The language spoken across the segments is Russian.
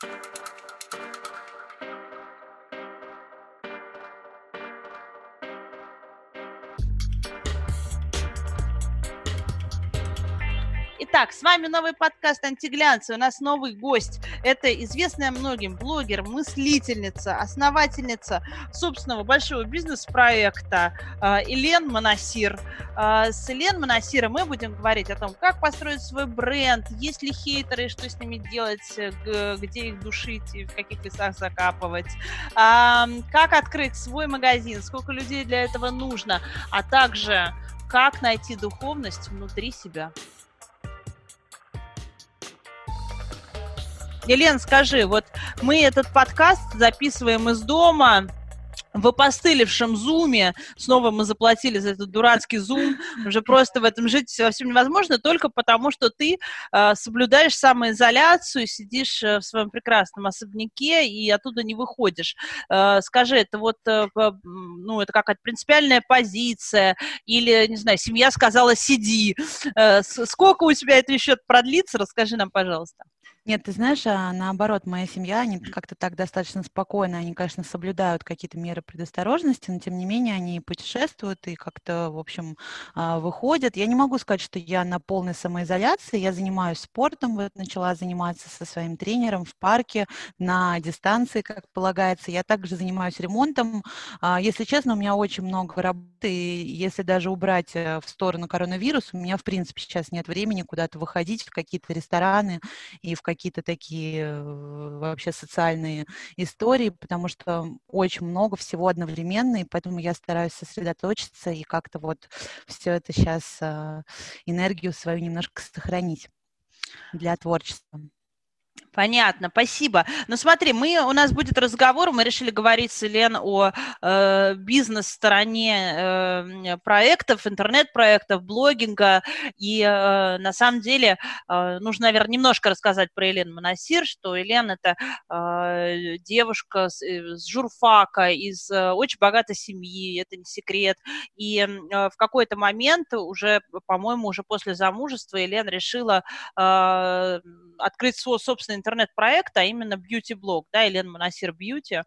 Thank you. Итак, с вами новый подкаст «Антиглянцы». У нас новый гость. Это известная многим блогер, мыслительница, основательница собственного большого бизнес-проекта э, Елен Монасир. Э, с Елен Монасиром мы будем говорить о том, как построить свой бренд, есть ли хейтеры, что с ними делать, где их душить и в каких лесах закапывать, как открыть свой магазин, сколько людей для этого нужно, а также как найти духовность внутри себя. Елен, скажи, вот мы этот подкаст записываем из дома, в опостылевшем зуме, снова мы заплатили за этот дурацкий зум, уже просто в этом жить совсем невозможно, только потому что ты э, соблюдаешь самоизоляцию, сидишь э, в своем прекрасном особняке и оттуда не выходишь. Э, скажи, это вот, э, ну, это какая-то принципиальная позиция, или, не знаю, семья сказала «сиди». Э, сколько у тебя это еще продлится, расскажи нам, пожалуйста. Нет, ты знаешь, а наоборот, моя семья, они как-то так достаточно спокойно, они, конечно, соблюдают какие-то меры предосторожности, но тем не менее они путешествуют и как-то, в общем, а, выходят. Я не могу сказать, что я на полной самоизоляции, я занимаюсь спортом, вот начала заниматься со своим тренером в парке на дистанции, как полагается. Я также занимаюсь ремонтом. А, если честно, у меня очень много работы, и если даже убрать э, в сторону коронавирус, у меня, в принципе, сейчас нет времени куда-то выходить в какие-то рестораны и в какие какие-то такие э, вообще социальные истории, потому что очень много всего одновременно, и поэтому я стараюсь сосредоточиться и как-то вот все это сейчас а, энергию свою немножко сохранить для творчества. Понятно, спасибо. Ну смотри, мы, у нас будет разговор, мы решили говорить с Елен о э, бизнес-стороне э, проектов, интернет-проектов, блогинга, и э, на самом деле э, нужно, наверное, немножко рассказать про Елену Монасир, что Елен это э, девушка с, э, с журфака, из э, очень богатой семьи, это не секрет, и э, в какой-то момент уже, по-моему, уже после замужества Елена решила э, открыть свой собственный интернет-проект, а именно бьюти-блог, да, Елена Монасир Бьюти,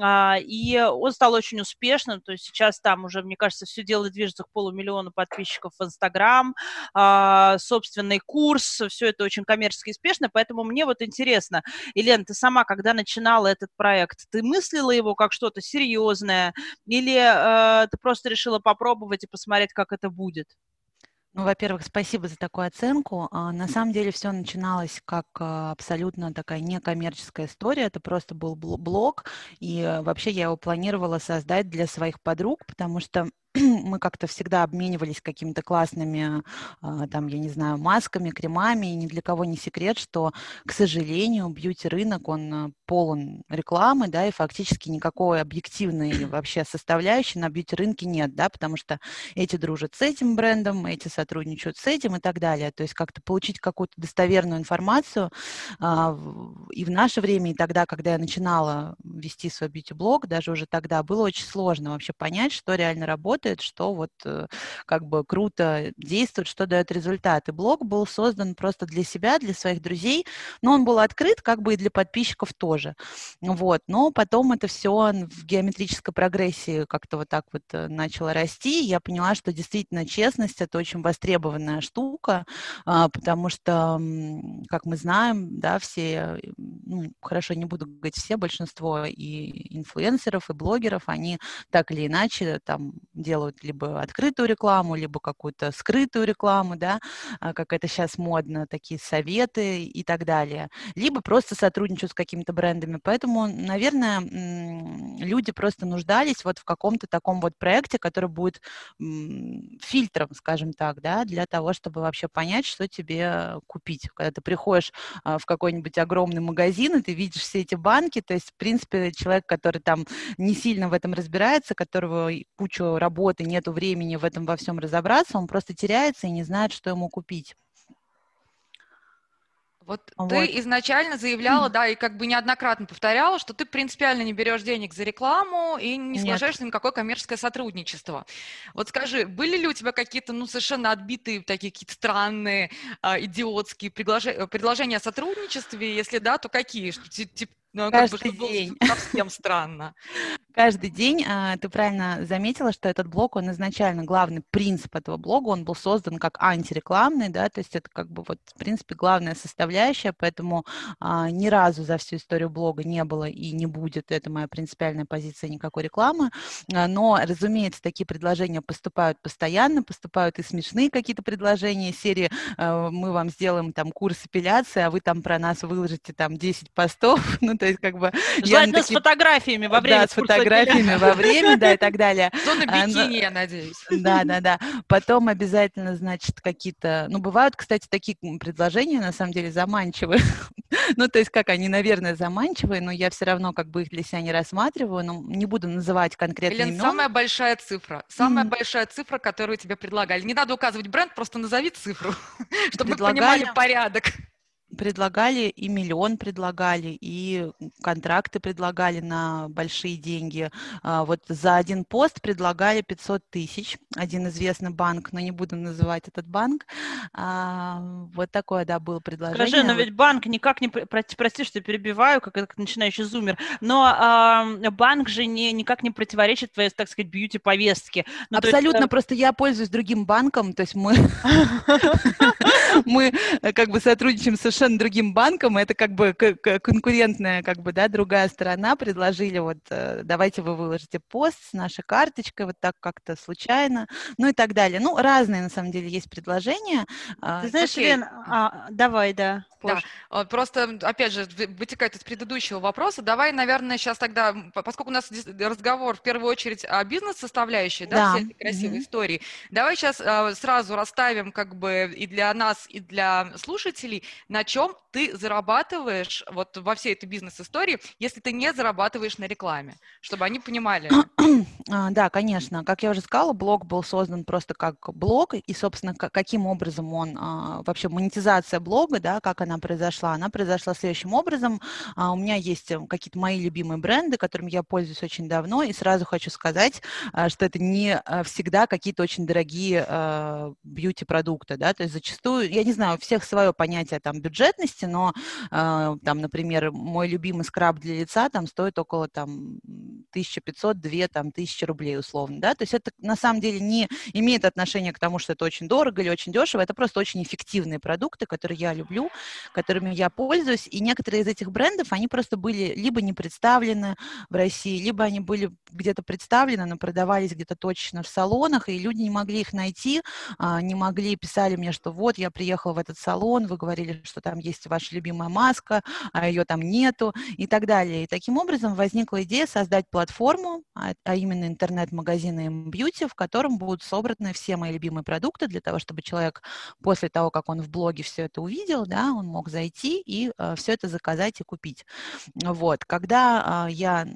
а, и он стал очень успешным, то есть сейчас там уже, мне кажется, все дело движется к полумиллиону подписчиков в Инстаграм, а, собственный курс, все это очень коммерчески успешно, поэтому мне вот интересно, Елена, ты сама, когда начинала этот проект, ты мыслила его как что-то серьезное или э, ты просто решила попробовать и посмотреть, как это будет? Ну, во-первых, спасибо за такую оценку. А, на самом деле все начиналось как а, абсолютно такая некоммерческая история. Это просто был блог, и э, вообще я его планировала создать для своих подруг, потому что мы как-то всегда обменивались какими-то классными, а, там, я не знаю, масками, кремами, и ни для кого не секрет, что, к сожалению, бьюти-рынок, он а, полон рекламы, да, и фактически никакой объективной вообще составляющей на бьюти-рынке нет, да, потому что эти дружат с этим брендом, эти сотрудничают с этим и так далее. То есть как-то получить какую-то достоверную информацию а, и в наше время, и тогда, когда я начинала вести свой бьюти-блог, даже уже тогда было очень сложно вообще понять, что реально работает, работает, что вот э, как бы круто действует, что дает результат. И блог был создан просто для себя, для своих друзей, но он был открыт как бы и для подписчиков тоже. Вот. Но потом это все в геометрической прогрессии как-то вот так вот э, начало расти. Я поняла, что действительно честность – это очень востребованная штука, а, потому что, как мы знаем, да, все, ну, хорошо, не буду говорить все, большинство и инфлюенсеров, и блогеров, они так или иначе там делают делают либо открытую рекламу, либо какую-то скрытую рекламу, да, а, как это сейчас модно, такие советы и так далее, либо просто сотрудничают с какими-то брендами. Поэтому, наверное, люди просто нуждались вот в каком-то таком вот проекте, который будет фильтром, скажем так, да, для того, чтобы вообще понять, что тебе купить. Когда ты приходишь а, в какой-нибудь огромный магазин, и ты видишь все эти банки, то есть, в принципе, человек, который там не сильно в этом разбирается, которого кучу работы работы, нету времени в этом во всем разобраться, он просто теряется и не знает, что ему купить. Вот, вот ты изначально заявляла, да, и как бы неоднократно повторяла, что ты принципиально не берешь денег за рекламу и не соглашаешься Нет. на никакое коммерческое сотрудничество. Вот скажи, были ли у тебя какие-то, ну, совершенно отбитые, такие какие-то странные, а, идиотские предложения, предложения о сотрудничестве? Если да, то какие? Что, типа, ну, Каждый как бы, день. совсем странно. Каждый день а, ты правильно заметила, что этот блог, он изначально, главный принцип этого блога, он был создан как антирекламный, да, то есть это как бы вот, в принципе, главная составляющая, поэтому а, ни разу за всю историю блога не было и не будет, это моя принципиальная позиция, никакой рекламы, а, но, разумеется, такие предложения поступают постоянно, поступают и смешные какие-то предложения серии а, «Мы вам сделаем там курс эпиляции, а вы там про нас выложите там 10 постов», ну, то есть как бы... Желательно такие... с фотографиями во время Да, с фотографиями во время, да, и так далее. Зона а, бикини, я надеюсь. Да, да, да. Потом обязательно, значит, какие-то... Ну, бывают, кстати, такие предложения, на самом деле, заманчивые. ну, то есть как они, наверное, заманчивые, но я все равно как бы их для себя не рассматриваю, но не буду называть конкретные Елена, самая большая цифра, самая большая цифра, которую тебе предлагали. Не надо указывать бренд, просто назови цифру, чтобы мы понимали порядок предлагали, и миллион предлагали, и контракты предлагали на большие деньги. А, вот за один пост предлагали 500 тысяч, один известный банк, но не буду называть этот банк. А, вот такое, да, было предложение. Скажи, но ведь банк никак не, прости, что перебиваю, как, как начинающий зумер, но а, банк же не, никак не противоречит твоей, так сказать, бьюти-повестке. Ну, Абсолютно, есть... Э, просто я пользуюсь другим банком, то есть мы, мы э, как бы сотрудничаем совершенно совершенно другим банком, это как бы конкурентная, как бы, да, другая сторона предложили, вот, э, давайте вы выложите пост с нашей карточкой, вот так как-то случайно, ну и так далее. Ну, разные, на самом деле, есть предложения. А, Ты знаешь, Окей. Лен, а, давай, да. Да, просто, опять же, вытекает из предыдущего вопроса. Давай, наверное, сейчас тогда, поскольку у нас разговор в первую очередь о бизнес-составляющей, да, да всей этой красивой mm-hmm. истории, давай сейчас а, сразу расставим как бы и для нас, и для слушателей, на чем ты зарабатываешь вот во всей этой бизнес-истории, если ты не зарабатываешь на рекламе, чтобы они понимали. А, да, конечно. Как я уже сказала, блог был создан просто как блог, и, собственно, каким образом он, а, вообще монетизация блога, да, как она произошла? Она произошла следующим образом. А, у меня есть э, какие-то мои любимые бренды, которыми я пользуюсь очень давно, и сразу хочу сказать, что это не всегда какие-то очень дорогие бьюти-продукты, да, то есть зачастую, я не знаю, у всех свое понятие там бюджетности, но э, там, например, мой любимый скраб для лица там стоит около там 1500-2 там тысячи рублей условно, да, то есть это на самом деле не имеет отношения к тому, что это очень дорого или очень дешево, это просто очень эффективные продукты, которые я люблю, которыми я пользуюсь, и некоторые из этих брендов, они просто были либо не представлены в России, либо они были где-то представлены, но продавались где-то точно в салонах, и люди не могли их найти, а, не могли, писали мне, что вот, я приехала в этот салон, вы говорили, что там есть ваша любимая маска, а ее там нету и так далее. И таким образом возникла идея создать платформу, а, а именно интернет-магазин M-Beauty, в котором будут собраны все мои любимые продукты для того, чтобы человек после того, как он в блоге все это увидел, да, он мог зайти и э, все это заказать и купить. Вот. Когда э, я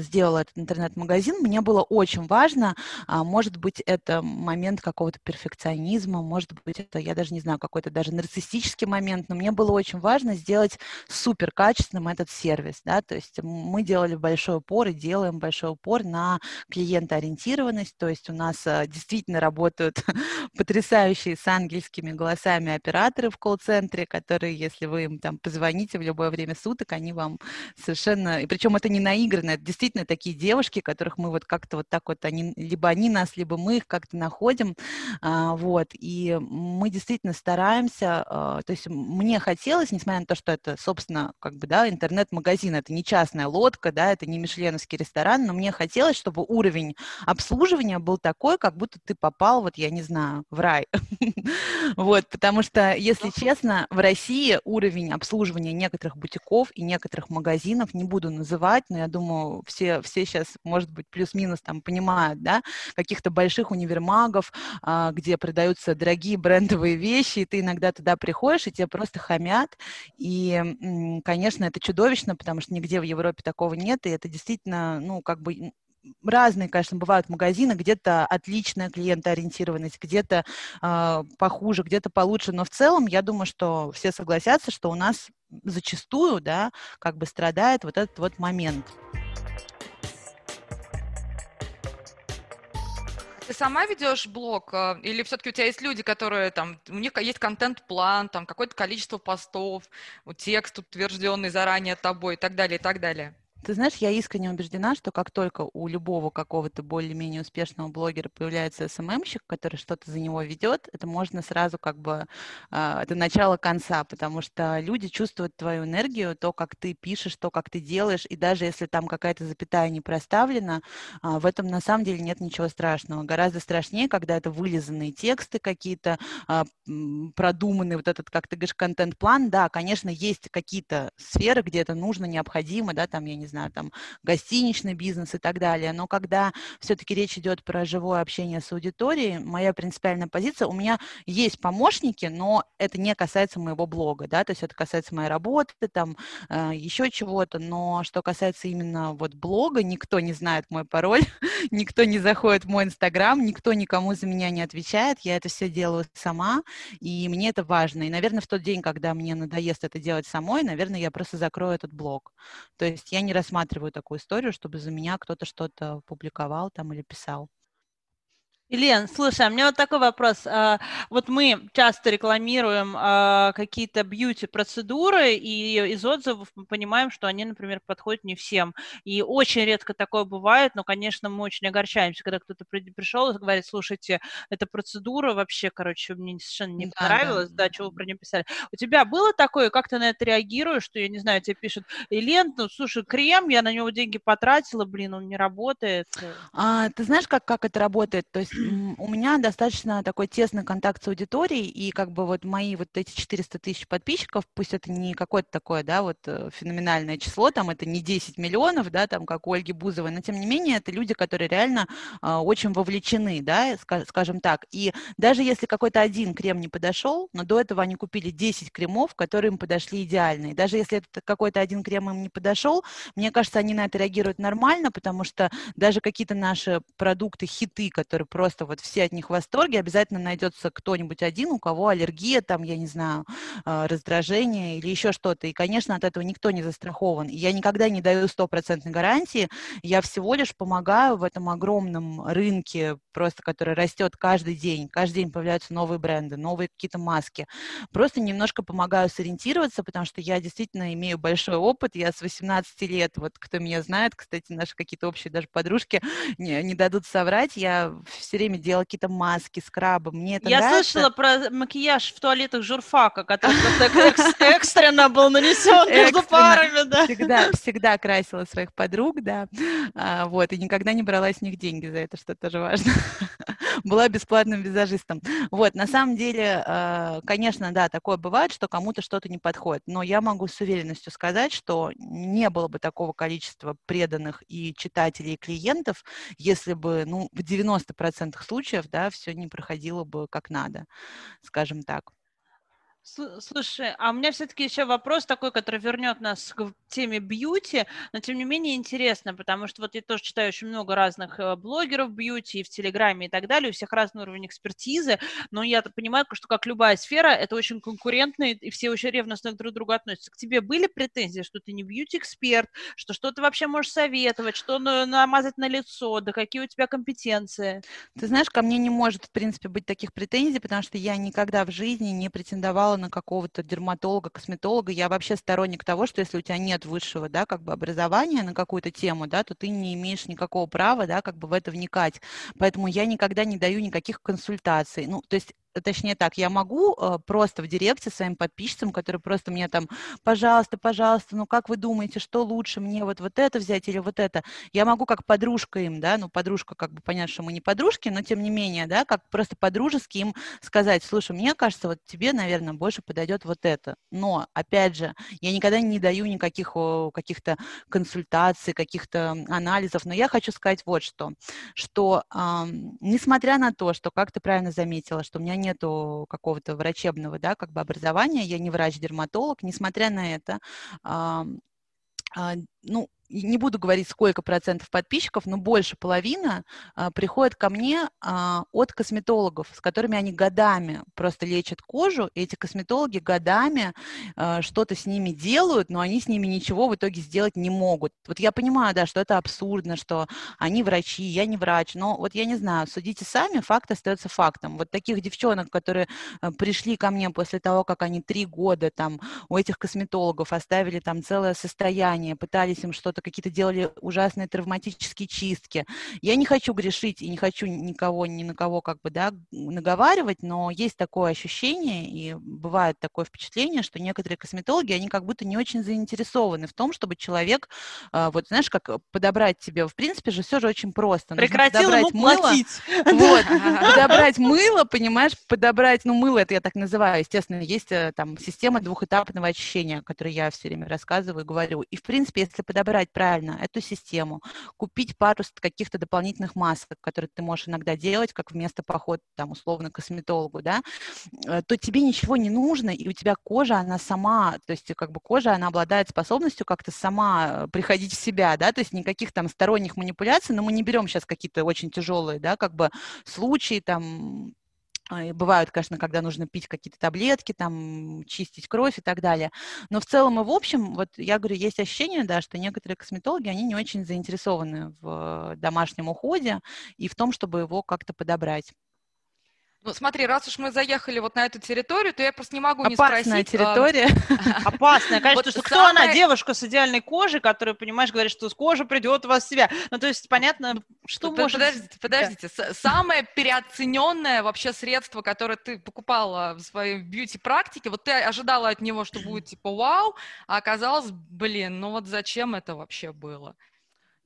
сделала этот интернет-магазин, мне было очень важно, а, может быть, это момент какого-то перфекционизма, может быть, это, я даже не знаю, какой-то даже нарциссический момент, но мне было очень важно сделать супер качественным этот сервис, да, то есть мы делали большой упор и делаем большой упор на клиентоориентированность, то есть у нас э, действительно работают потрясающие с ангельскими голосами операторы в колл-центре, которые, если вы им там позвоните в любое время суток, они вам совершенно, и причем это не наигранное, действительно такие девушки, которых мы вот как-то вот так вот, они, либо они нас, либо мы их как-то находим, а, вот, и мы действительно стараемся, а, то есть мне хотелось, несмотря на то, что это, собственно, как бы, да, интернет-магазин, это не частная лодка, да, это не мишленовский ресторан, но мне хотелось, чтобы уровень обслуживания был такой, как будто ты попал, вот, я не знаю, в рай. Вот, потому что, если честно, в России уровень обслуживания некоторых бутиков и некоторых магазинов, не буду называть, но я думаю, все, все сейчас, может быть, плюс-минус там понимают, да, каких-то больших универмагов, а, где продаются дорогие брендовые вещи, и ты иногда туда приходишь, и тебе просто хамят, и, конечно, это чудовищно, потому что нигде в Европе такого нет, и это действительно, ну, как бы разные, конечно, бывают магазины, где-то отличная клиентоориентированность, где-то э, похуже, где-то получше, но в целом я думаю, что все согласятся, что у нас зачастую, да, как бы страдает вот этот вот момент. Ты сама ведешь блог, э, или все-таки у тебя есть люди, которые там, у них есть контент-план, там какое-то количество постов, текст утвержденный заранее тобой и так далее, и так далее? Ты знаешь, я искренне убеждена, что как только у любого какого-то более-менее успешного блогера появляется СММщик, который что-то за него ведет, это можно сразу как бы, э, это начало конца, потому что люди чувствуют твою энергию, то, как ты пишешь, то, как ты делаешь, и даже если там какая-то запятая не проставлена, э, в этом на самом деле нет ничего страшного. Гораздо страшнее, когда это вылизанные тексты какие-то, э, продуманный вот этот, как ты говоришь, контент-план. Да, конечно, есть какие-то сферы, где это нужно, необходимо, да, там, я не знаю, знаю, там, гостиничный бизнес и так далее. Но когда все-таки речь идет про живое общение с аудиторией, моя принципиальная позиция, у меня есть помощники, но это не касается моего блога, да, то есть это касается моей работы, там, э, еще чего-то, но что касается именно вот блога, никто не знает мой пароль, никто не заходит в мой инстаграм, никто никому за меня не отвечает, я это все делаю сама, и мне это важно. И, наверное, в тот день, когда мне надоест это делать самой, наверное, я просто закрою этот блог. То есть я не рассматриваю такую историю, чтобы за меня кто-то что-то публиковал там или писал. Елен, слушай, а у меня вот такой вопрос. А, вот мы часто рекламируем а, какие-то бьюти-процедуры, и из отзывов мы понимаем, что они, например, подходят не всем. И очень редко такое бывает, но, конечно, мы очень огорчаемся, когда кто-то пришел и говорит, слушайте, эта процедура вообще, короче, мне совершенно не да, понравилась, да. да, чего вы про нее писали. У тебя было такое, как ты на это реагируешь, что, я не знаю, тебе пишут, Елен, ну, слушай, крем, я на него деньги потратила, блин, он не работает. А, ты знаешь, как, как это работает? То есть у меня достаточно такой тесный контакт с аудиторией, и как бы вот мои вот эти 400 тысяч подписчиков, пусть это не какое-то такое, да, вот э, феноменальное число, там это не 10 миллионов, да, там как у Ольги Бузовой, но тем не менее это люди, которые реально э, очень вовлечены, да, скажем так. И даже если какой-то один крем не подошел, но до этого они купили 10 кремов, которые им подошли идеальные. Даже если этот какой-то один крем им не подошел, мне кажется, они на это реагируют нормально, потому что даже какие-то наши продукты, хиты, которые просто просто вот все от них в восторге, обязательно найдется кто-нибудь один, у кого аллергия, там, я не знаю, а, раздражение или еще что-то. И, конечно, от этого никто не застрахован. Я никогда не даю стопроцентной гарантии, я всего лишь помогаю в этом огромном рынке, просто который растет каждый день. Каждый день появляются новые бренды, новые какие-то маски. Просто немножко помогаю сориентироваться, потому что я действительно имею большой опыт. Я с 18 лет, вот кто меня знает, кстати, наши какие-то общие даже подружки не, не дадут соврать, я все время делала какие-то маски, скрабы. Мне это Я нравится. слышала про макияж в туалетах журфака, который экстренно был нанесен между парами, да. Всегда, всегда красила своих подруг, да. А, вот, и никогда не брала с них деньги за это, что тоже важно. Была бесплатным визажистом. Вот, на самом деле, а, конечно, да, такое бывает, что кому-то что-то не подходит, но я могу с уверенностью сказать, что не было бы такого количества преданных и читателей, и клиентов, если бы, ну, в 90% случаев, да, все не проходило бы как надо, скажем так. Слушай, а у меня все-таки еще вопрос такой, который вернет нас к теме бьюти, но тем не менее интересно, потому что вот я тоже читаю очень много разных э, блогеров бьюти и в Телеграме и так далее, у всех разный уровень экспертизы, но я понимаю, что как любая сфера, это очень конкурентно, и все очень ревностно друг к другу относятся. К тебе были претензии, что ты не бьюти-эксперт, что что ты вообще можешь советовать, что намазать на лицо, да какие у тебя компетенции? Ты знаешь, ко мне не может, в принципе, быть таких претензий, потому что я никогда в жизни не претендовала на какого-то дерматолога, косметолога. Я вообще сторонник того, что если у тебя нет высшего, да, как бы образования на какую-то тему, да, то ты не имеешь никакого права, да, как бы в это вникать. Поэтому я никогда не даю никаких консультаций. Ну, то есть точнее так, я могу э, просто в директе своим подписчикам, которые просто мне там, пожалуйста, пожалуйста, ну как вы думаете, что лучше мне вот, вот это взять или вот это? Я могу как подружка им, да, ну подружка, как бы понятно, что мы не подружки, но тем не менее, да, как просто подружески им сказать, слушай, мне кажется, вот тебе, наверное, больше подойдет вот это. Но, опять же, я никогда не даю никаких каких-то консультаций, каких-то анализов, но я хочу сказать вот что, что э, несмотря на то, что, как ты правильно заметила, что у меня нету какого-то врачебного, да, как бы образования, я не врач-дерматолог, несмотря на это, а, ну, не буду говорить, сколько процентов подписчиков, но больше половины а, приходят ко мне а, от косметологов, с которыми они годами просто лечат кожу, и эти косметологи годами а, что-то с ними делают, но они с ними ничего в итоге сделать не могут. Вот я понимаю, да, что это абсурдно, что они врачи, я не врач, но вот я не знаю, судите сами, факт остается фактом. Вот таких девчонок, которые а, пришли ко мне после того, как они три года там у этих косметологов оставили там целое состояние, пытались им что-то, какие-то делали ужасные травматические чистки. Я не хочу грешить и не хочу никого, ни на кого как бы, да, наговаривать, но есть такое ощущение и бывает такое впечатление, что некоторые косметологи, они как будто не очень заинтересованы в том, чтобы человек, а, вот знаешь, как подобрать тебе, в принципе же все же очень просто. Прекратил ему мыло, платить. Вот, подобрать мыло, понимаешь, подобрать, ну, мыло это я так называю, естественно, есть э, там система двухэтапного очищения, о которой я все время рассказываю и говорю. И, в принципе, если подобрать правильно эту систему, купить пару каких-то дополнительных масок, которые ты можешь иногда делать, как вместо похода, там, условно, к косметологу, да, э, то тебе ничего не нужно, и у тебя кожа, она сама, то есть как бы кожа, она обладает способностью как-то сама приходить в себя, да, то есть никаких там сторонних манипуляций, но мы не берем сейчас какие-то очень тяжелые, да, как бы случаи, там, а, бывают, конечно, когда нужно пить какие-то таблетки, там, чистить кровь и так далее. Но в целом и в общем, вот я говорю, есть ощущение, да, что некоторые косметологи, они не очень заинтересованы в домашнем уходе и в том, чтобы его как-то подобрать. Ну, смотри, раз уж мы заехали вот на эту территорию, то я просто не могу не Опасная спросить. территория. Опасная, конечно, что кто она, девушка с идеальной кожей, которая, понимаешь, говорит, что с кожи придет у вас себя. Ну, то есть, понятно, что может... Подождите, подождите. Самое переоцененное вообще средство, которое ты покупала в своей бьюти-практике, вот ты ожидала от него, что будет типа вау, а оказалось, блин, ну вот зачем это вообще было?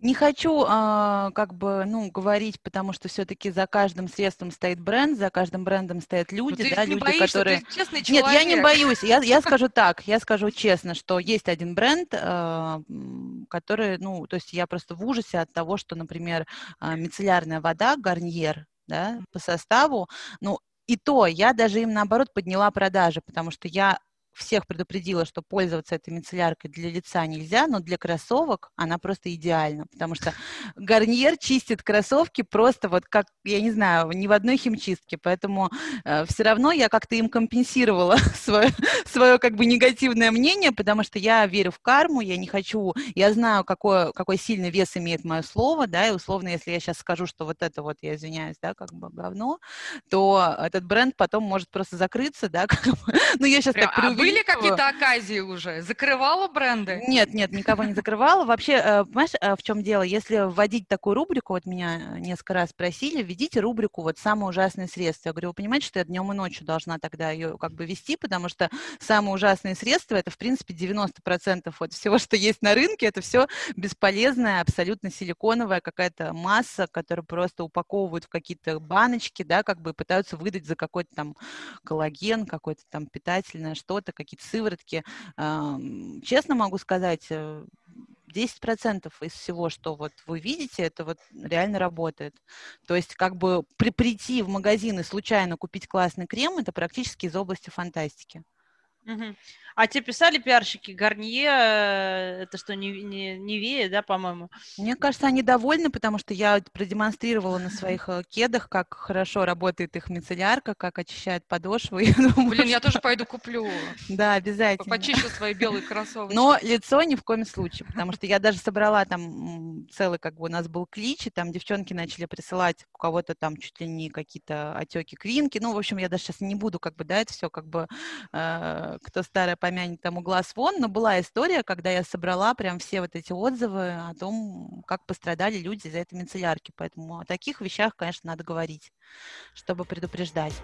Не хочу а, как бы, ну, говорить, потому что все-таки за каждым средством стоит бренд, за каждым брендом стоят ну, люди, ну, да, люди, боишься, которые... Ты честный человек. Нет, я не боюсь. Я, я скажу так, я скажу честно, что есть один бренд, а, который, ну, то есть я просто в ужасе от того, что, например, а, мицеллярная вода, гарньер, да, по составу, ну, и то я даже им наоборот подняла продажи, потому что я всех предупредила, что пользоваться этой мицелляркой для лица нельзя, но для кроссовок она просто идеальна, потому что гарниер чистит кроссовки просто вот как, я не знаю, ни в одной химчистке, поэтому э, все равно я как-то им компенсировала свое, свое как бы негативное мнение, потому что я верю в карму, я не хочу, я знаю, какой, какой сильный вес имеет мое слово, да, и условно, если я сейчас скажу, что вот это вот, я извиняюсь, да, как бы говно, то этот бренд потом может просто закрыться, да, как бы, ну я сейчас Прям, так преувеличиваю, были какие-то оказии уже? Закрывала бренды? Нет, нет, никого не закрывала. Вообще, э, понимаешь, э, в чем дело? Если вводить такую рубрику, вот меня несколько раз просили, введите рубрику вот «Самые ужасные средства». Я говорю, вы понимаете, что я днем и ночью должна тогда ее как бы вести, потому что самые ужасные средства – это, в принципе, 90% вот всего, что есть на рынке, это все бесполезная, абсолютно силиконовая какая-то масса, которую просто упаковывают в какие-то баночки, да, как бы пытаются выдать за какой-то там коллаген, какое-то там питательное что-то, какие-то сыворотки. Честно могу сказать, 10% э, из всего, что вот вы видите, это вот реально работает. То есть как бы при, прийти в магазин и случайно купить классный крем, это практически из области фантастики. Угу. А тебе писали пиарщики Гарнье, э, это что, не, не, не Вея, да, по-моему? Мне кажется, они довольны, потому что я продемонстрировала на своих э, кедах, как хорошо работает их мицеллярка, как очищает подошву. Я думаю, Блин, что... я тоже пойду куплю. Да, обязательно. Почищу свои белые кроссовки. Но лицо ни в коем случае, потому что я даже собрала там целый, как бы у нас был клич, и там девчонки начали присылать у кого-то там чуть ли не какие-то отеки, квинки. Ну, в общем, я даже сейчас не буду как бы, да, это все как бы, э, кто старая помянет тому глаз вон, но была история, когда я собрала прям все вот эти отзывы о том, как пострадали люди из-за этой мицеллярки. Поэтому о таких вещах, конечно, надо говорить, чтобы предупреждать.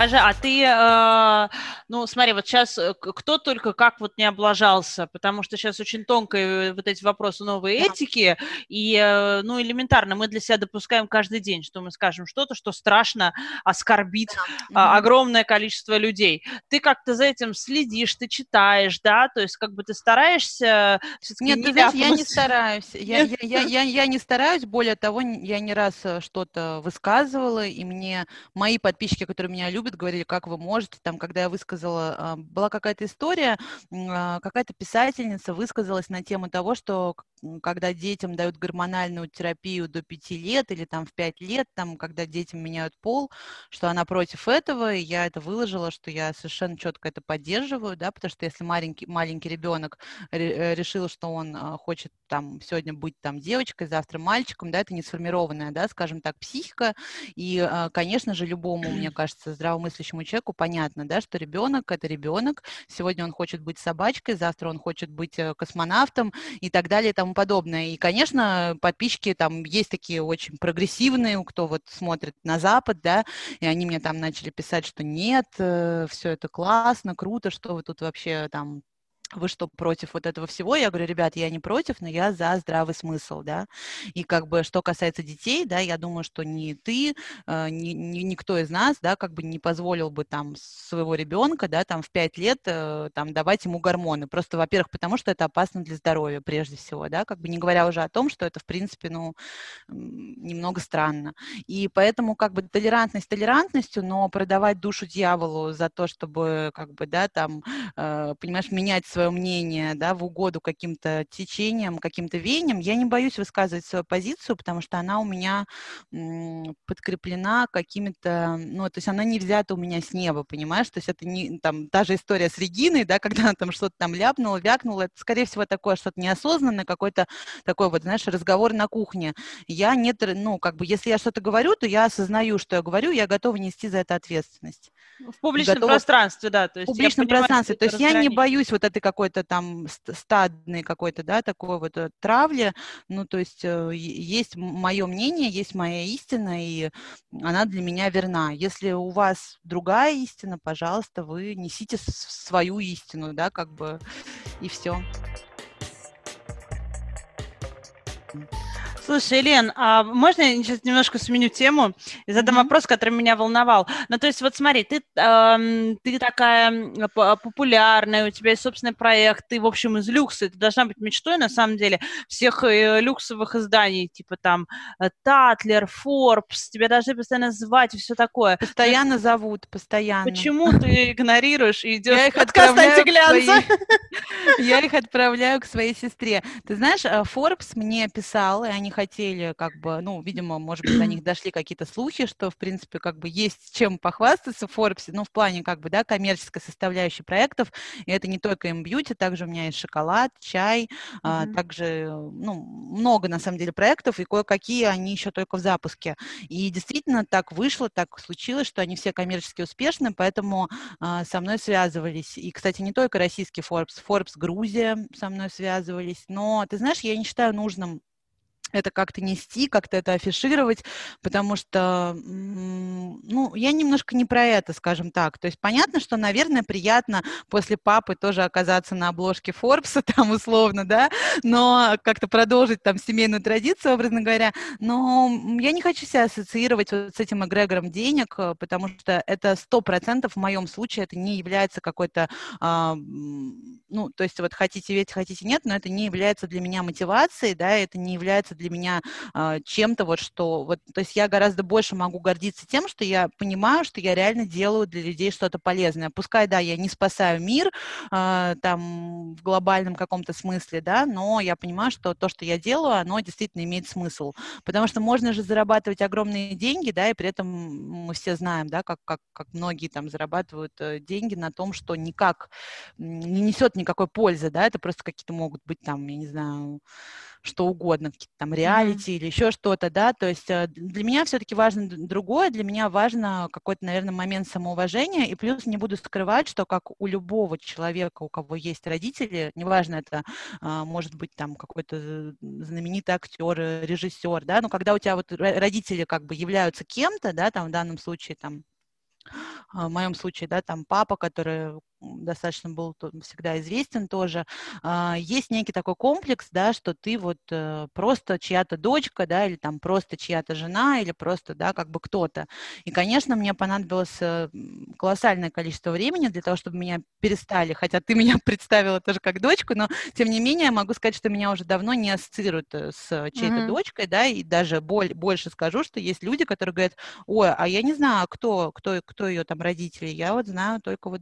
Скажи, а ты, э, ну, смотри, вот сейчас э, кто только как вот не облажался, потому что сейчас очень тонкие вот эти вопросы новой этики, и, э, ну, элементарно мы для себя допускаем каждый день, что мы скажем что-то, что страшно оскорбит да. огромное количество людей. Ты как-то за этим следишь, ты читаешь, да, то есть как бы ты стараешься Нет, не ты знаешь, я не стараюсь, я, я, я, я, я не стараюсь, более того, я не раз что-то высказывала, и мне мои подписчики, которые меня любят, любят, говорили, как вы можете, там, когда я высказала, а, была какая-то история, а, какая-то писательница высказалась на тему того, что когда детям дают гормональную терапию до 5 лет или там в 5 лет, там, когда детям меняют пол, что она против этого, и я это выложила, что я совершенно четко это поддерживаю, да, потому что если маленький, маленький ребенок э, решил, что он а, хочет там сегодня быть там девочкой, завтра мальчиком, да, это не сформированная, да, скажем так, психика, и, конечно же, любому, мне кажется, здравомыслящему человеку понятно, да, что ребенок – это ребенок, сегодня он хочет быть собачкой, завтра он хочет быть э, космонавтом и так далее и тому подобное. И, конечно, подписчики там есть такие очень прогрессивные, кто вот смотрит на Запад, да, и они мне там начали писать, что нет, э, все это классно, круто, что вы тут вообще там вы что, против вот этого всего? Я говорю, ребят, я не против, но я за здравый смысл, да. И как бы, что касается детей, да, я думаю, что ни ты, э, ни, ни, никто из нас, да, как бы не позволил бы там своего ребенка, да, там в пять лет э, там давать ему гормоны. Просто, во-первых, потому что это опасно для здоровья прежде всего, да, как бы не говоря уже о том, что это, в принципе, ну, немного странно. И поэтому как бы толерантность толерантностью, но продавать душу дьяволу за то, чтобы как бы, да, там, э, понимаешь, менять свою свое мнение, да, в угоду каким-то течениям, каким-то веяниям, я не боюсь высказывать свою позицию, потому что она у меня подкреплена какими-то, ну, то есть она не взята у меня с неба, понимаешь, то есть это не, там, та же история с Региной, да, когда она там что-то там ляпнула, вякнула, это, скорее всего, такое что-то неосознанное, какой-то такой вот, знаешь, разговор на кухне. Я не, ну, как бы, если я что-то говорю, то я осознаю, что я говорю, я готова нести за это ответственность. В публичном готова... пространстве, да. То есть в публичном понимаю, пространстве. То есть я не боюсь вот этой какой-то там стадной какой-то, да, такой вот э, травли. Ну, то есть э, есть мое мнение, есть моя истина, и она для меня верна. Если у вас другая истина, пожалуйста, вы несите свою истину, да, как бы, и все. Слушай, Лен, а можно я сейчас немножко сменю тему и задам mm-hmm. вопрос, который меня волновал? Ну, то есть, вот смотри, ты, э, ты такая популярная, у тебя есть собственный проект, ты, в общем, из люкса, это должна быть мечтой, на самом деле, всех э, люксовых изданий, типа там Татлер, Forbes, тебя должны постоянно звать и все такое. Постоянно ты, зовут, постоянно. Почему ты игнорируешь и идешь в подкаст антиглянца? Я их отправляю к своей сестре. Ты знаешь, э, Forbes мне писал, и они хотели, как бы, ну, видимо, может быть, до них дошли какие-то слухи, что, в принципе, как бы есть чем похвастаться в Форбсе, ну, в плане, как бы, да, коммерческой составляющей проектов, и это не только M-Beauty, также у меня есть шоколад, чай, mm-hmm. а, также, ну, много, на самом деле, проектов, и кое-какие они еще только в запуске. И действительно так вышло, так случилось, что они все коммерчески успешны, поэтому а, со мной связывались. И, кстати, не только российский Forbes, Forbes Грузия со мной связывались, но, ты знаешь, я не считаю нужным это как-то нести, как-то это афишировать, потому что, ну, я немножко не про это, скажем так. То есть понятно, что, наверное, приятно после папы тоже оказаться на обложке Форбса, там, условно, да, но как-то продолжить там семейную традицию, образно говоря. Но я не хочу себя ассоциировать вот с этим эгрегором денег, э, потому что это сто процентов в моем случае это не является какой-то, а, ну, то есть вот хотите верить, хотите нет, но это не является для меня мотивацией, да, это не является для меня э, чем-то вот что, вот, то есть я гораздо больше могу гордиться тем, что я понимаю, что я реально делаю для людей что-то полезное. Пускай, да, я не спасаю мир э, там в глобальном каком-то смысле, да, но я понимаю, что то, что я делаю, оно действительно имеет смысл. Потому что можно же зарабатывать огромные деньги, да, и при этом мы все знаем, да, как, как, как многие там зарабатывают э, деньги на том, что никак не несет никакой пользы, да, это просто какие-то могут быть там, я не знаю, что угодно, какие-то там реалити mm-hmm. или еще что-то, да, то есть э, для меня все-таки важно другое, для меня важно какой-то, наверное, момент самоуважения, и плюс не буду скрывать, что как у любого человека, у кого есть родители, неважно, это а, может быть там какой-то знаменитый актер, э, режиссер, да, но когда у тебя вот родители как бы являются кем-то, да, там в данном случае там а, в моем случае, да, там папа, который достаточно был всегда известен тоже, а, есть некий такой комплекс, да, что ты вот э, просто чья-то дочка, да, или там просто чья-то жена, или просто, да, как бы кто-то. И, конечно, мне понадобилось э, колоссальное количество времени для того, чтобы меня перестали, хотя ты меня представила тоже как дочку, но, тем не менее, могу сказать, что меня уже давно не ассоциируют э, с чьей-то mm-hmm. дочкой, да, и даже боль, больше скажу, что есть люди, которые говорят, ой, а я не знаю, кто, кто, кто ее там родителей. Я вот знаю только вот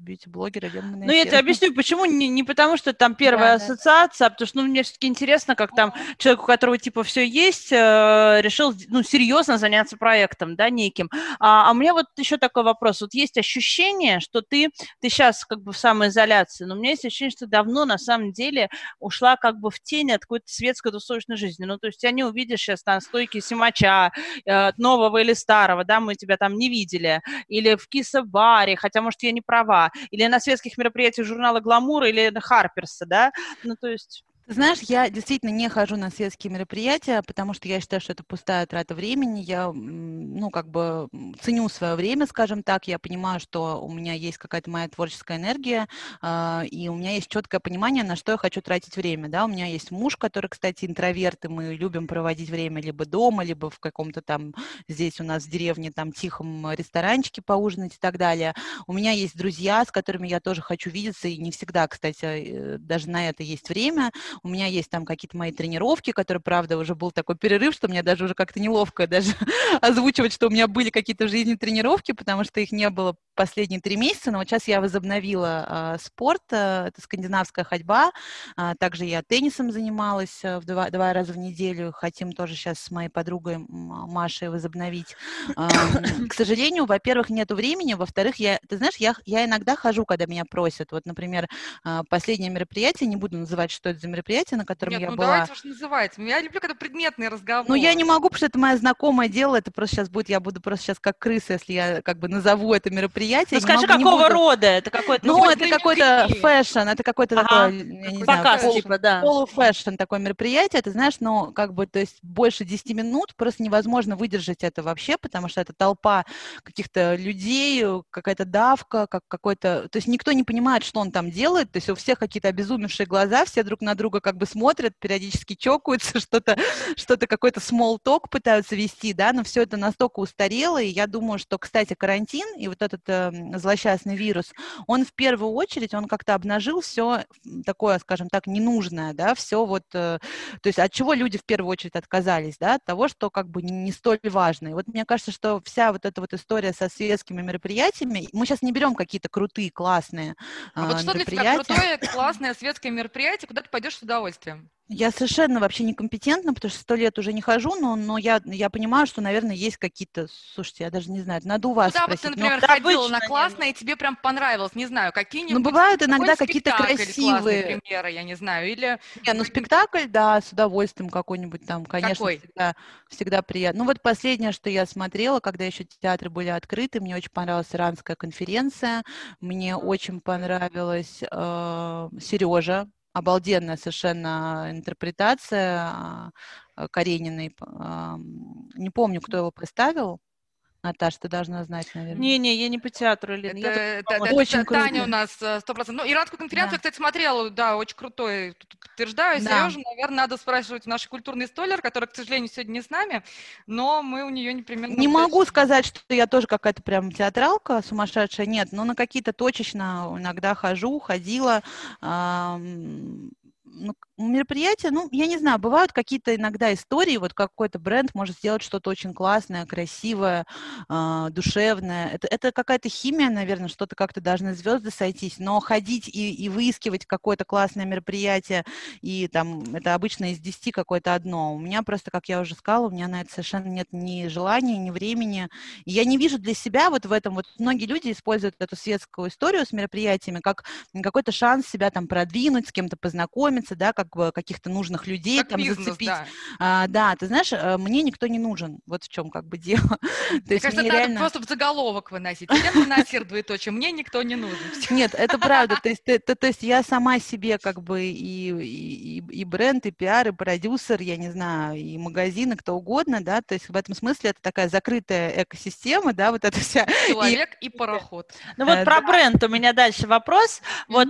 бьюти-блогера Ну, я тебе объясню, почему. Не, не потому, что там первая да, ассоциация, да. а потому что, ну, мне все-таки интересно, как там человек, у которого, типа, все есть, э, решил, ну, серьезно заняться проектом, да, неким. А, а у меня вот еще такой вопрос. Вот есть ощущение, что ты, ты сейчас как бы в самоизоляции, но у меня есть ощущение, что давно, на самом деле, ушла как бы в тень от какой-то светской тусовочной жизни. Ну, то есть тебя не увидишь сейчас на стойке Симача, э, нового или старого, да, мы тебя там не видели, или в Киса-баре, хотя, может, я не права, или на светских мероприятиях журнала «Гламур» или Харперса, да, ну, то есть... Знаешь, я действительно не хожу на светские мероприятия, потому что я считаю, что это пустая трата времени. Я, ну, как бы ценю свое время, скажем так. Я понимаю, что у меня есть какая-то моя творческая энергия, э, и у меня есть четкое понимание, на что я хочу тратить время. Да? У меня есть муж, который, кстати, интроверт, и мы любим проводить время либо дома, либо в каком-то там, здесь у нас в деревне, там, тихом ресторанчике поужинать и так далее. У меня есть друзья, с которыми я тоже хочу видеться, и не всегда, кстати, э, даже на это есть время. У меня есть там какие-то мои тренировки, которые, правда, уже был такой перерыв, что мне даже уже как-то неловко даже озвучивать, что у меня были какие-то в жизни тренировки, потому что их не было последние три месяца, но вот сейчас я возобновила э, спорт, э, это скандинавская ходьба, э, также я теннисом занималась в два, два раза в неделю, хотим тоже сейчас с моей подругой Машей возобновить. К сожалению, во-первых, нету времени, во-вторых, я, ты знаешь, я, я иногда хожу, когда меня просят, вот, например, последнее мероприятие, не буду называть, что это за мероприятие, на котором Нет, я ну была. давайте уж называйте, я люблю, когда предметный разговор. Ну, я не могу, потому что это мои знакомые делали, это просто сейчас будет, я буду просто сейчас как крыса, если я как бы назову это мероприятие, мероприятие. Ну, скажи, могу, какого буду... рода? Это какой-то... Ну, это какой-то fashion, это какой-то ага. такой, я не Показ, знаю, типа, да. полу fashion такое мероприятие, ты знаешь, но как бы, то есть больше 10 минут просто невозможно выдержать это вообще, потому что это толпа каких-то людей, какая-то давка, как какой-то... То есть никто не понимает, что он там делает, то есть у всех какие-то обезумевшие глаза, все друг на друга как бы смотрят, периодически чокаются, что-то, что-то какой-то small talk пытаются вести, да, но все это настолько устарело, и я думаю, что, кстати, карантин и вот этот э, злосчастный вирус, он в первую очередь, он как-то обнажил все такое, скажем так, ненужное, да, все вот, э, то есть от чего люди в первую очередь отказались, да, от того, что как бы не столь важно. И вот мне кажется, что вся вот эта вот история со светскими мероприятиями, мы сейчас не берем какие-то крутые, классные а, а вот что для тебя крутое, классное светское мероприятие, куда ты пойдешь удовольствием? Я совершенно вообще некомпетентна, потому что сто лет уже не хожу, но, но я, я понимаю, что, наверное, есть какие-то... Слушайте, я даже не знаю, надо у вас Куда спросить. бы ты, например, ходила на классное, и тебе прям понравилось, не знаю, какие-нибудь... Ну, бывают иногда какие-то красивые... примеры, я не знаю, или... Не, ну, спектакль, да, с удовольствием какой-нибудь там, конечно, Какой? Всегда, всегда приятно. Ну, вот последнее, что я смотрела, когда еще театры были открыты, мне очень понравилась иранская конференция, мне очень понравилась э, Сережа, обалденная совершенно интерпретация а, Карениной. Не помню, кто его представил. Наташа, ты должна знать, наверное. Не-не, я не по театру, Лен. Это, это, это, очень это Таня у нас э, сто процентов. Ну, иранскую конференцию, да. кстати, смотрела, да, очень крутой, утверждаю. Да. Сережа, наверное, надо спрашивать наш культурный столер, который, к сожалению, сегодня не с нами, но мы у нее непременно... Не могу сказать, что я тоже какая-то прям театралка сумасшедшая, нет, но на какие-то точечно иногда хожу, ходила. Ну, мероприятия, ну, я не знаю, бывают какие-то иногда истории, вот какой-то бренд может сделать что-то очень классное, красивое, э, душевное. Это, это какая-то химия, наверное, что-то как-то должны звезды сойтись, но ходить и, и выискивать какое-то классное мероприятие, и там это обычно из 10 какое-то одно. У меня просто, как я уже сказала, у меня на это совершенно нет ни желания, ни времени. И я не вижу для себя вот в этом, вот многие люди используют эту светскую историю с мероприятиями как какой-то шанс себя там продвинуть, с кем-то познакомиться, да, как бы каких-то нужных людей, как там бизнес, зацепить. Да. А, да, ты знаешь, э, мне никто не нужен. Вот в чем как бы дело. То есть кажется, надо реально... просто в заголовок выносить. Лена Насир, двоеточие, мне никто не нужен. Нет, это правда. То есть, то, то есть я сама себе как бы и, и, и бренд, и пиар, и продюсер, я не знаю, и магазин, и кто угодно, да, то есть в этом смысле это такая закрытая экосистема, да, вот это вся... Человек и, и пароход. Ну вот э, про бренд у меня дальше вопрос. Вот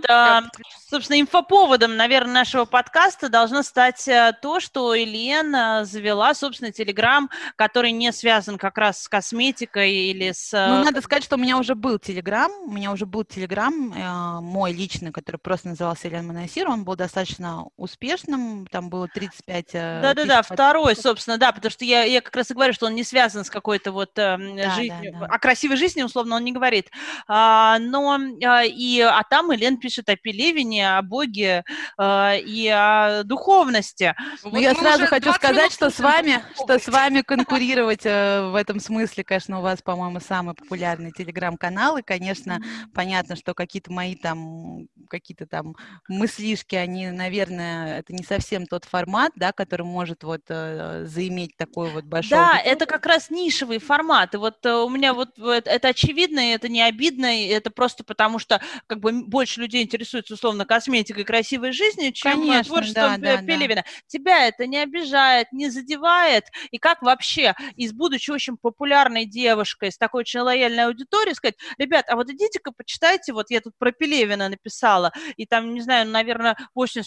Собственно, инфоповодом, наверное, нашего подкаста должно стать э, то, что Ильена завела, собственно, Телеграм, который не связан как раз с косметикой или с... Ну, надо сказать, что у меня уже был Телеграм, у меня уже был Телеграм, э, мой личный, который просто назывался Елена Монасир, он был достаточно успешным, там было 35 э, Да-да-да, второй, собственно, да, потому что я, я как раз и говорю, что он не связан с какой-то вот э, да, жизнью, да, да. о красивой жизни, условно, он не говорит. А, но, а, и, а там Елена пишет о Пелевине, о Боге э, и о духовности. Вот ну, я сразу хочу сказать, что с вами, что с вами конкурировать э, в этом смысле, конечно, у вас, по-моему, самый популярный телеграм-канал, и, конечно, понятно, что какие-то мои там, какие-то там мыслишки, они, наверное, это не совсем тот формат, да, который может вот э, заиметь такой вот большой... Да, аудиторию. это как раз нишевый формат, и вот э, у меня вот это очевидно, и это не обидно, и это просто потому, что как бы больше людей интересуется условно косметикой красивой жизни, чем Конечно, творчеством да, Пелевина. Да. Тебя это не обижает, не задевает. И как вообще, из будучи очень популярной девушкой, с такой очень лояльной аудиторией, сказать, ребят, а вот идите-ка почитайте, вот я тут про Пелевина написала, и там, не знаю, наверное, 80%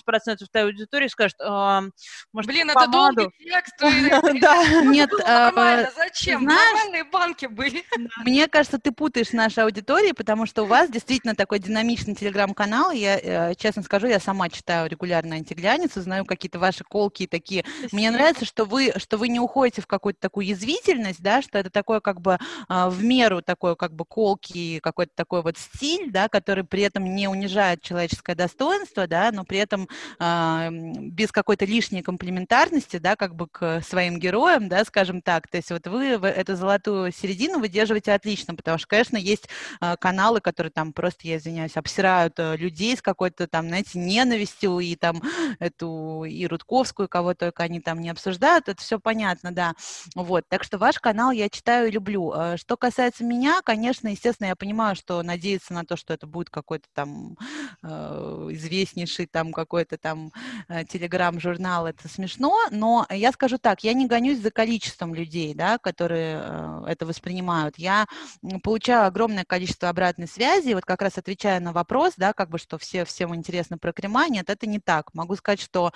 той аудитории скажет, а, может, Блин, это долгий текст. Да, нет. А, зачем? Нормальные банки были. Мне кажется, ты путаешь нашу аудиторию, потому что у вас действительно такой динамичный телеграм-канал. Я э, честно скажу, я сама читаю регулярно антигляницу, знаю какие-то ваши колки такие. Спасибо. Мне нравится, что вы, что вы не уходите в какую-то такую язвительность, да, что это такое как бы а, в меру такой как бы колки, какой-то такой вот стиль, да, который при этом не унижает человеческое достоинство, да, но при этом э, без какой-то лишней комплементарности, да, как бы к своим героям, да, скажем так. То есть вот вы эту золотую середину выдерживаете отлично, потому что, конечно, есть э, каналы, которые там просто, я извиняюсь, обсирают э, людей с какой-то там, знаете, ненавистью и там эту и Рудковскую, кого только они там не обсуждают, это все понятно, да. Вот, так что ваш канал я читаю и люблю. Э, что касается меня, конечно, естественно, я понимаю, что надеяться на то, что это будет какой-то там э, известнейший там какой-то там э, телеграм-журнал, это смешно, но я скажу так, я не гонюсь за количеством людей, да, которые это воспринимают. Я получаю огромное количество обратной связи, вот как раз отвечая на вопрос, да, как бы, что все, все всем интересно про крема. Нет, это не так. Могу сказать, что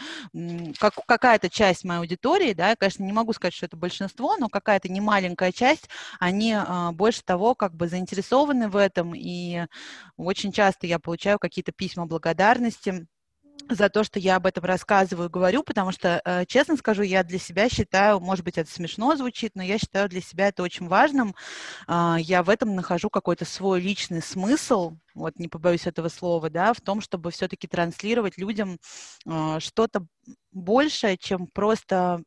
как, какая-то часть моей аудитории, да, я, конечно, не могу сказать, что это большинство, но какая-то немаленькая часть, они а, больше того как бы заинтересованы в этом, и очень часто я получаю какие-то письма благодарности за то, что я об этом рассказываю, говорю, потому что, э, честно скажу, я для себя считаю, может быть, это смешно звучит, но я считаю для себя это очень важным. А, я в этом нахожу какой-то свой личный смысл, вот не побоюсь этого слова, да, в том, чтобы все-таки транслировать людям а, что-то большее, чем просто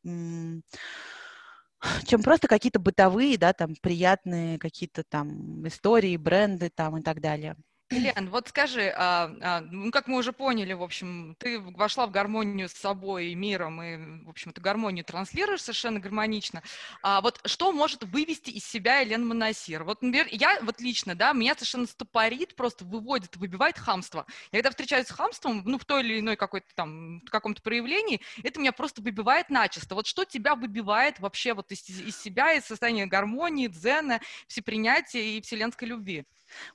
чем просто какие-то бытовые, да, там, приятные какие-то там истории, бренды там и так далее. Лен, вот скажи, а, а, ну, как мы уже поняли, в общем, ты вошла в гармонию с собой и миром, и, в общем, эту гармонию транслируешь совершенно гармонично. А вот что может вывести из себя Елена Монасир? Вот, например, я вот лично, да, меня совершенно стопорит, просто выводит, выбивает хамство. Я когда встречаюсь с хамством, ну, в той или иной какой-то там, каком-то проявлении, это меня просто выбивает начисто. Вот что тебя выбивает вообще вот из, из себя, из состояния гармонии, дзена, всепринятия и вселенской любви?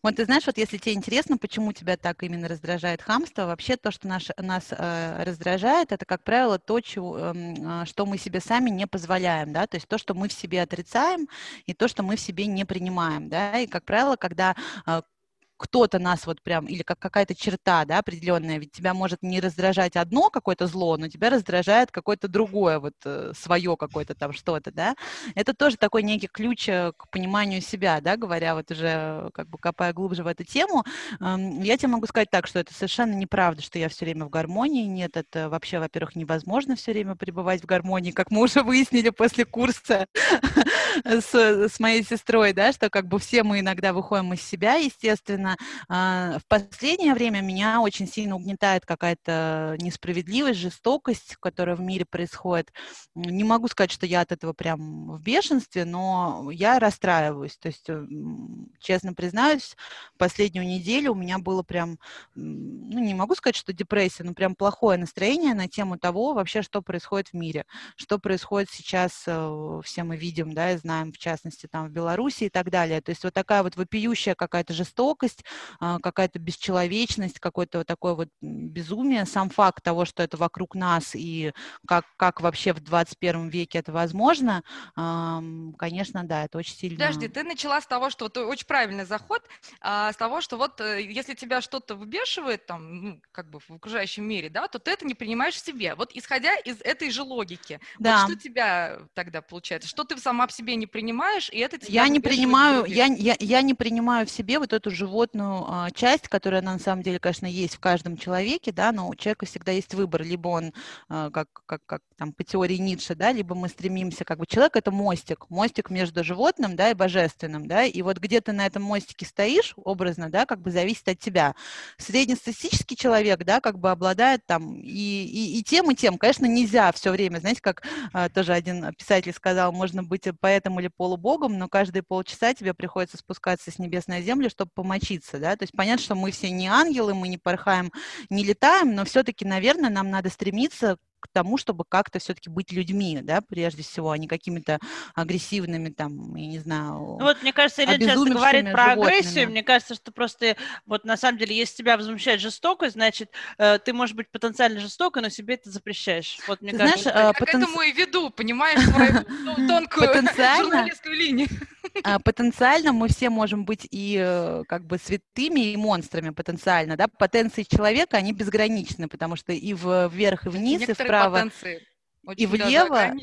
Вот ты знаешь, вот если тебе интересно, почему тебя так именно раздражает хамство, вообще то, что наш, нас э, раздражает, это, как правило, то, чего, э, что мы себе сами не позволяем, да, то есть то, что мы в себе отрицаем, и то, что мы в себе не принимаем, да, и, как правило, когда э, кто-то нас вот прям, или как какая-то черта, да, определенная, ведь тебя может не раздражать одно какое-то зло, но тебя раздражает какое-то другое, вот э, свое какое-то там что-то, да. Это тоже такой некий ключ э, к пониманию себя, да, говоря вот уже как бы копая глубже в эту тему. Я тебе могу сказать так, что это совершенно неправда, что я все время в гармонии. Нет, это вообще, во-первых, невозможно все время пребывать в гармонии, как мы уже выяснили после курса с, с моей сестрой, да, что как бы все мы иногда выходим из себя, естественно, а, в последнее время меня очень сильно угнетает какая-то несправедливость, жестокость, которая в мире происходит. Не могу сказать, что я от этого прям в бешенстве, но я расстраиваюсь. То есть, честно признаюсь, последнюю неделю у меня было прям, ну, не могу сказать, что депрессия, но прям плохое настроение на тему того вообще, что происходит в мире, что происходит сейчас, э, все мы видим, да, и знаем, в частности, там в Беларуси и так далее. То есть вот такая вот вопиющая какая-то жестокость, есть а, какая-то бесчеловечность, какое-то вот такое вот безумие. Сам факт того, что это вокруг нас и как, как вообще в 21 веке это возможно, конечно, да, это очень сильно... Подожди, ты начала с того, что вот очень правильный заход, а, с того, что вот э, если тебя что-то выбешивает там, ну, как бы в окружающем мире, да, то ты это не принимаешь в себе. Вот исходя из этой же логики, да. вот что тебя тогда получается? Что ты сама в себе не принимаешь, и это тебя Я не принимаю, я, я, я не принимаю в себе вот эту животную а, часть, которая на самом деле, конечно, есть в каждом человеке, да, но у человека всегда есть выбор, либо он, а, как, как, как там по теории Ницше, да, либо мы стремимся, как бы человек это мостик, мостик между животным, да, и божественным, да, и вот где ты на этом мостике стоишь, образно, да, как бы зависит от тебя. Среднестатистический человек, да, как бы обладает там и, и, и тем, и тем. Конечно, нельзя все время, знаете, как а, тоже один писатель сказал, можно быть поэтом или полубогом, но каждые полчаса тебе приходится спускаться с небес на землю, чтобы помочиться, да, то есть понятно, что мы все не ангелы, мы не порхаем, не летаем, но все-таки, наверное, нам надо стремиться к тому, чтобы как-то все-таки быть людьми, да, прежде всего, а не какими-то агрессивными, там, я не знаю, Ну вот, мне кажется, Ирина часто говорит про животными. агрессию, мне кажется, что просто, вот на самом деле, если тебя возмущает жестокость, значит, э, ты можешь быть потенциально жестокой, но себе это запрещаешь. Вот, мне ты кажется, знаешь, я потен... к этому и веду, понимаешь, свою тонкую журналистскую линию. А, потенциально мы все можем быть и э, как бы святыми, и монстрами потенциально, да, потенции человека, они безграничны, потому что и вверх, и вниз, и вправо, и влево,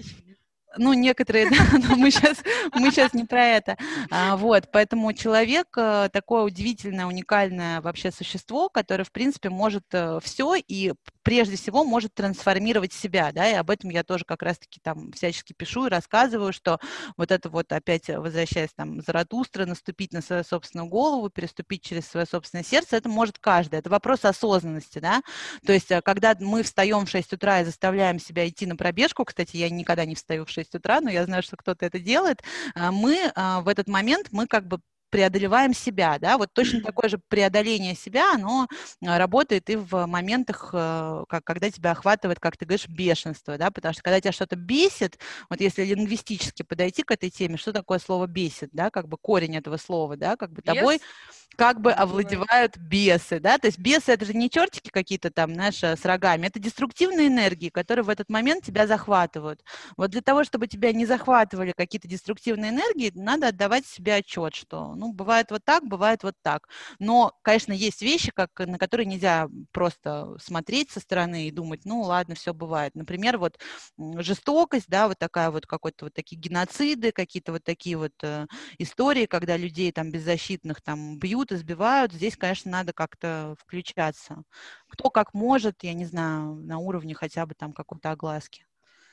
ну, некоторые, да, но мы сейчас, мы сейчас не про это. А, вот, поэтому человек э, такое удивительное, уникальное вообще существо, которое, в принципе, может э, все и прежде всего может трансформировать себя, да, и об этом я тоже как раз-таки там всячески пишу и рассказываю, что вот это вот опять возвращаясь там Заратустра, наступить на свою собственную голову, переступить через свое собственное сердце, это может каждый, это вопрос осознанности, да, то есть э, когда мы встаем в 6 утра и заставляем себя идти на пробежку, кстати, я никогда не встаю в 6 утра, но я знаю, что кто-то это делает, а мы а, в этот момент, мы как бы преодолеваем себя, да, вот точно такое же преодоление себя, оно а, работает и в моментах, э, как, когда тебя охватывает, как ты говоришь, бешенство, да, потому что когда тебя что-то бесит, вот если лингвистически подойти к этой теме, что такое слово бесит, да, как бы корень этого слова, да, как бы тобой как бы овладевают бесы, да, то есть бесы это же не чертики какие-то там, знаешь, э, с рогами, это деструктивные энергии, которые в этот момент тебя захватывают. Вот для того, чтобы тебя не захватывали какие-то деструктивные энергии, надо отдавать себе отчет, что ну, бывает вот так, бывает вот так. Но, конечно, есть вещи, как, на которые нельзя просто смотреть со стороны и думать, ну, ладно, все бывает. Например, вот жестокость, да, вот такая вот какой-то вот такие геноциды, какие-то вот такие вот э, истории, когда людей там беззащитных там бьют, избивают. Здесь, конечно, надо как-то включаться. Кто как может, я не знаю, на уровне хотя бы там какой-то огласки.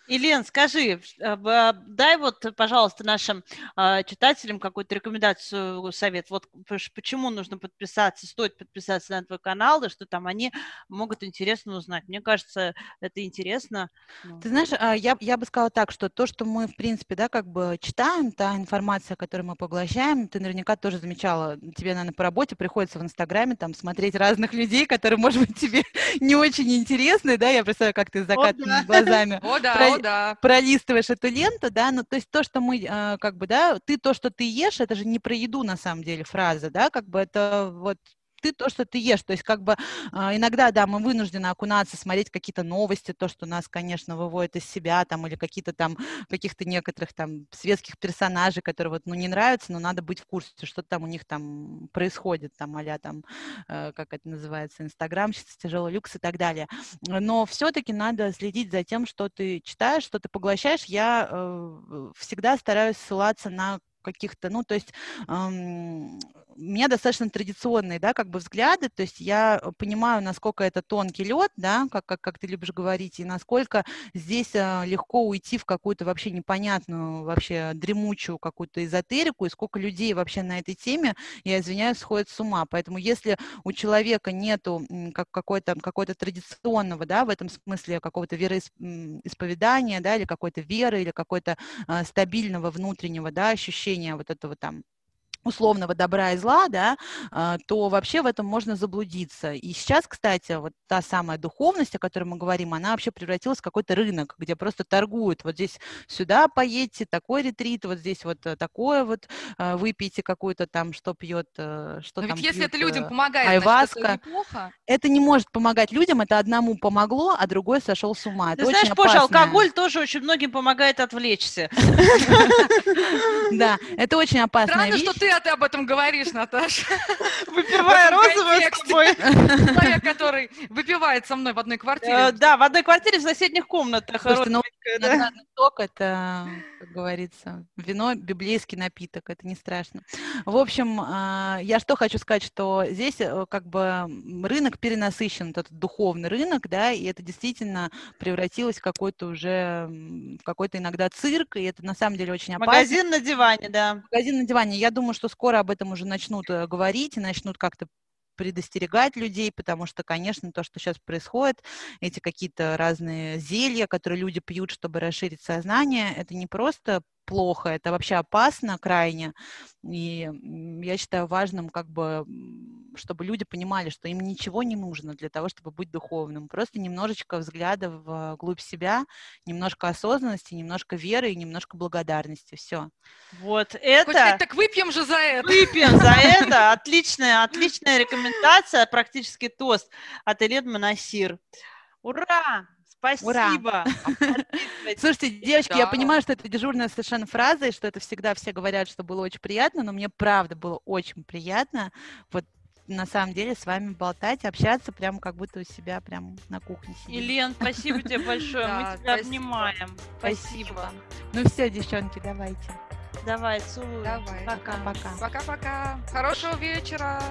Илен, скажи, э, дай вот, пожалуйста, нашим а, читателям какую-то рекомендацию, совет. Вот почему нужно подписаться, стоит подписаться на твой канал, и что там они могут интересно узнать. Мне кажется, это интересно. Ну. Ты знаешь, а, я, я бы сказала так, что то, что мы, в принципе, да, как бы читаем, та информация, которую мы поглощаем, ты наверняка тоже замечала, тебе, наверное, по работе приходится в Инстаграме там смотреть разных людей, которые, может быть, тебе не очень интересны, да, я представляю, как ты с закатными глазами. О, да, да. пролистываешь эту ленту, да, ну, то есть то, что мы, э, как бы, да, ты то, что ты ешь, это же не про еду, на самом деле, фраза, да, как бы это вот ты то, что ты ешь. То есть как бы а, иногда, да, мы вынуждены окунаться, смотреть какие-то новости, то, что нас, конечно, выводит из себя, там, или какие-то там, каких-то некоторых там светских персонажей, которые вот, ну, не нравятся, но надо быть в курсе, что там у них там происходит, там, а там, э, как это называется, Инстаграм, тяжелый люкс и так далее. Но все-таки надо следить за тем, что ты читаешь, что ты поглощаешь. Я э, всегда стараюсь ссылаться на каких-то, ну, то есть у меня достаточно традиционные, да, как бы взгляды, то есть я понимаю, насколько это тонкий лед, да, как, как, как ты любишь говорить, и насколько здесь э, легко уйти в какую-то вообще непонятную, вообще дремучую какую-то эзотерику, и сколько людей вообще на этой теме, я извиняюсь, сходят с ума. Поэтому если у человека нету как какой-то какой традиционного, да, в этом смысле какого-то вероисповедания, да, или какой-то веры, или какой-то э, стабильного внутреннего, да, ощущения вот этого там условного добра и зла, да, а, то вообще в этом можно заблудиться. И сейчас, кстати, вот та самая духовность, о которой мы говорим, она вообще превратилась в какой-то рынок, где просто торгуют. Вот здесь сюда поедете, такой ретрит, вот здесь вот э, такое вот, а, выпейте какую-то там, что пьет, э, что Но там ведь если это людям э, помогает, айваска. значит, это неплохо. Это не может помогать людям, это одному помогло, а другой сошел с ума. Это Ты знаешь, очень Поша, опасная- алкоголь тоже очень многим помогает отвлечься. Да, это очень опасная Странно, что ты ты об этом говоришь, Наташа. Выпивая розовое с тобой. Человек, который выпивает со мной в одной Э, квартире. Да, в одной квартире в соседних комнатах. Слушайте, ну, сок это, как говорится, вино, библейский напиток, это не страшно. В общем, а, я что хочу сказать, что здесь э, как бы рынок перенасыщен, этот духовный рынок, да, и это действительно превратилось в какой-то уже, в какой-то иногда цирк, и это на самом деле очень опасно. Магазин на диване, да. Магазин на диване. Я думаю, что скоро об этом уже начнут э, говорить и начнут как-то предостерегать людей, потому что, конечно, то, что сейчас происходит, эти какие-то разные зелья, которые люди пьют, чтобы расширить сознание, это не просто плохо, это вообще опасно крайне. И я считаю важным, как бы, чтобы люди понимали, что им ничего не нужно для того, чтобы быть духовным. Просто немножечко взгляда вглубь себя, немножко осознанности, немножко веры и немножко благодарности. Все. Вот Хочешь сказать, это... так выпьем же за это. Выпьем за это. Отличная, отличная рекомендация, практически тост от Элен Монасир. Ура! Спасибо. Слушайте, девочки, я Да. понимаю, что это дежурная совершенно фраза, и что это всегда все говорят, что было очень приятно, но мне правда было очень приятно вот на самом деле с вами болтать, общаться, прям как будто у себя прям на кухне сидим. Елен, спасибо тебе большое. Да, Мы тебя спасибо. обнимаем. Спасибо. Ну все, девчонки, давайте. Давай, целую. Давай. Пока. Пока. Пока-пока. Хорошего вечера.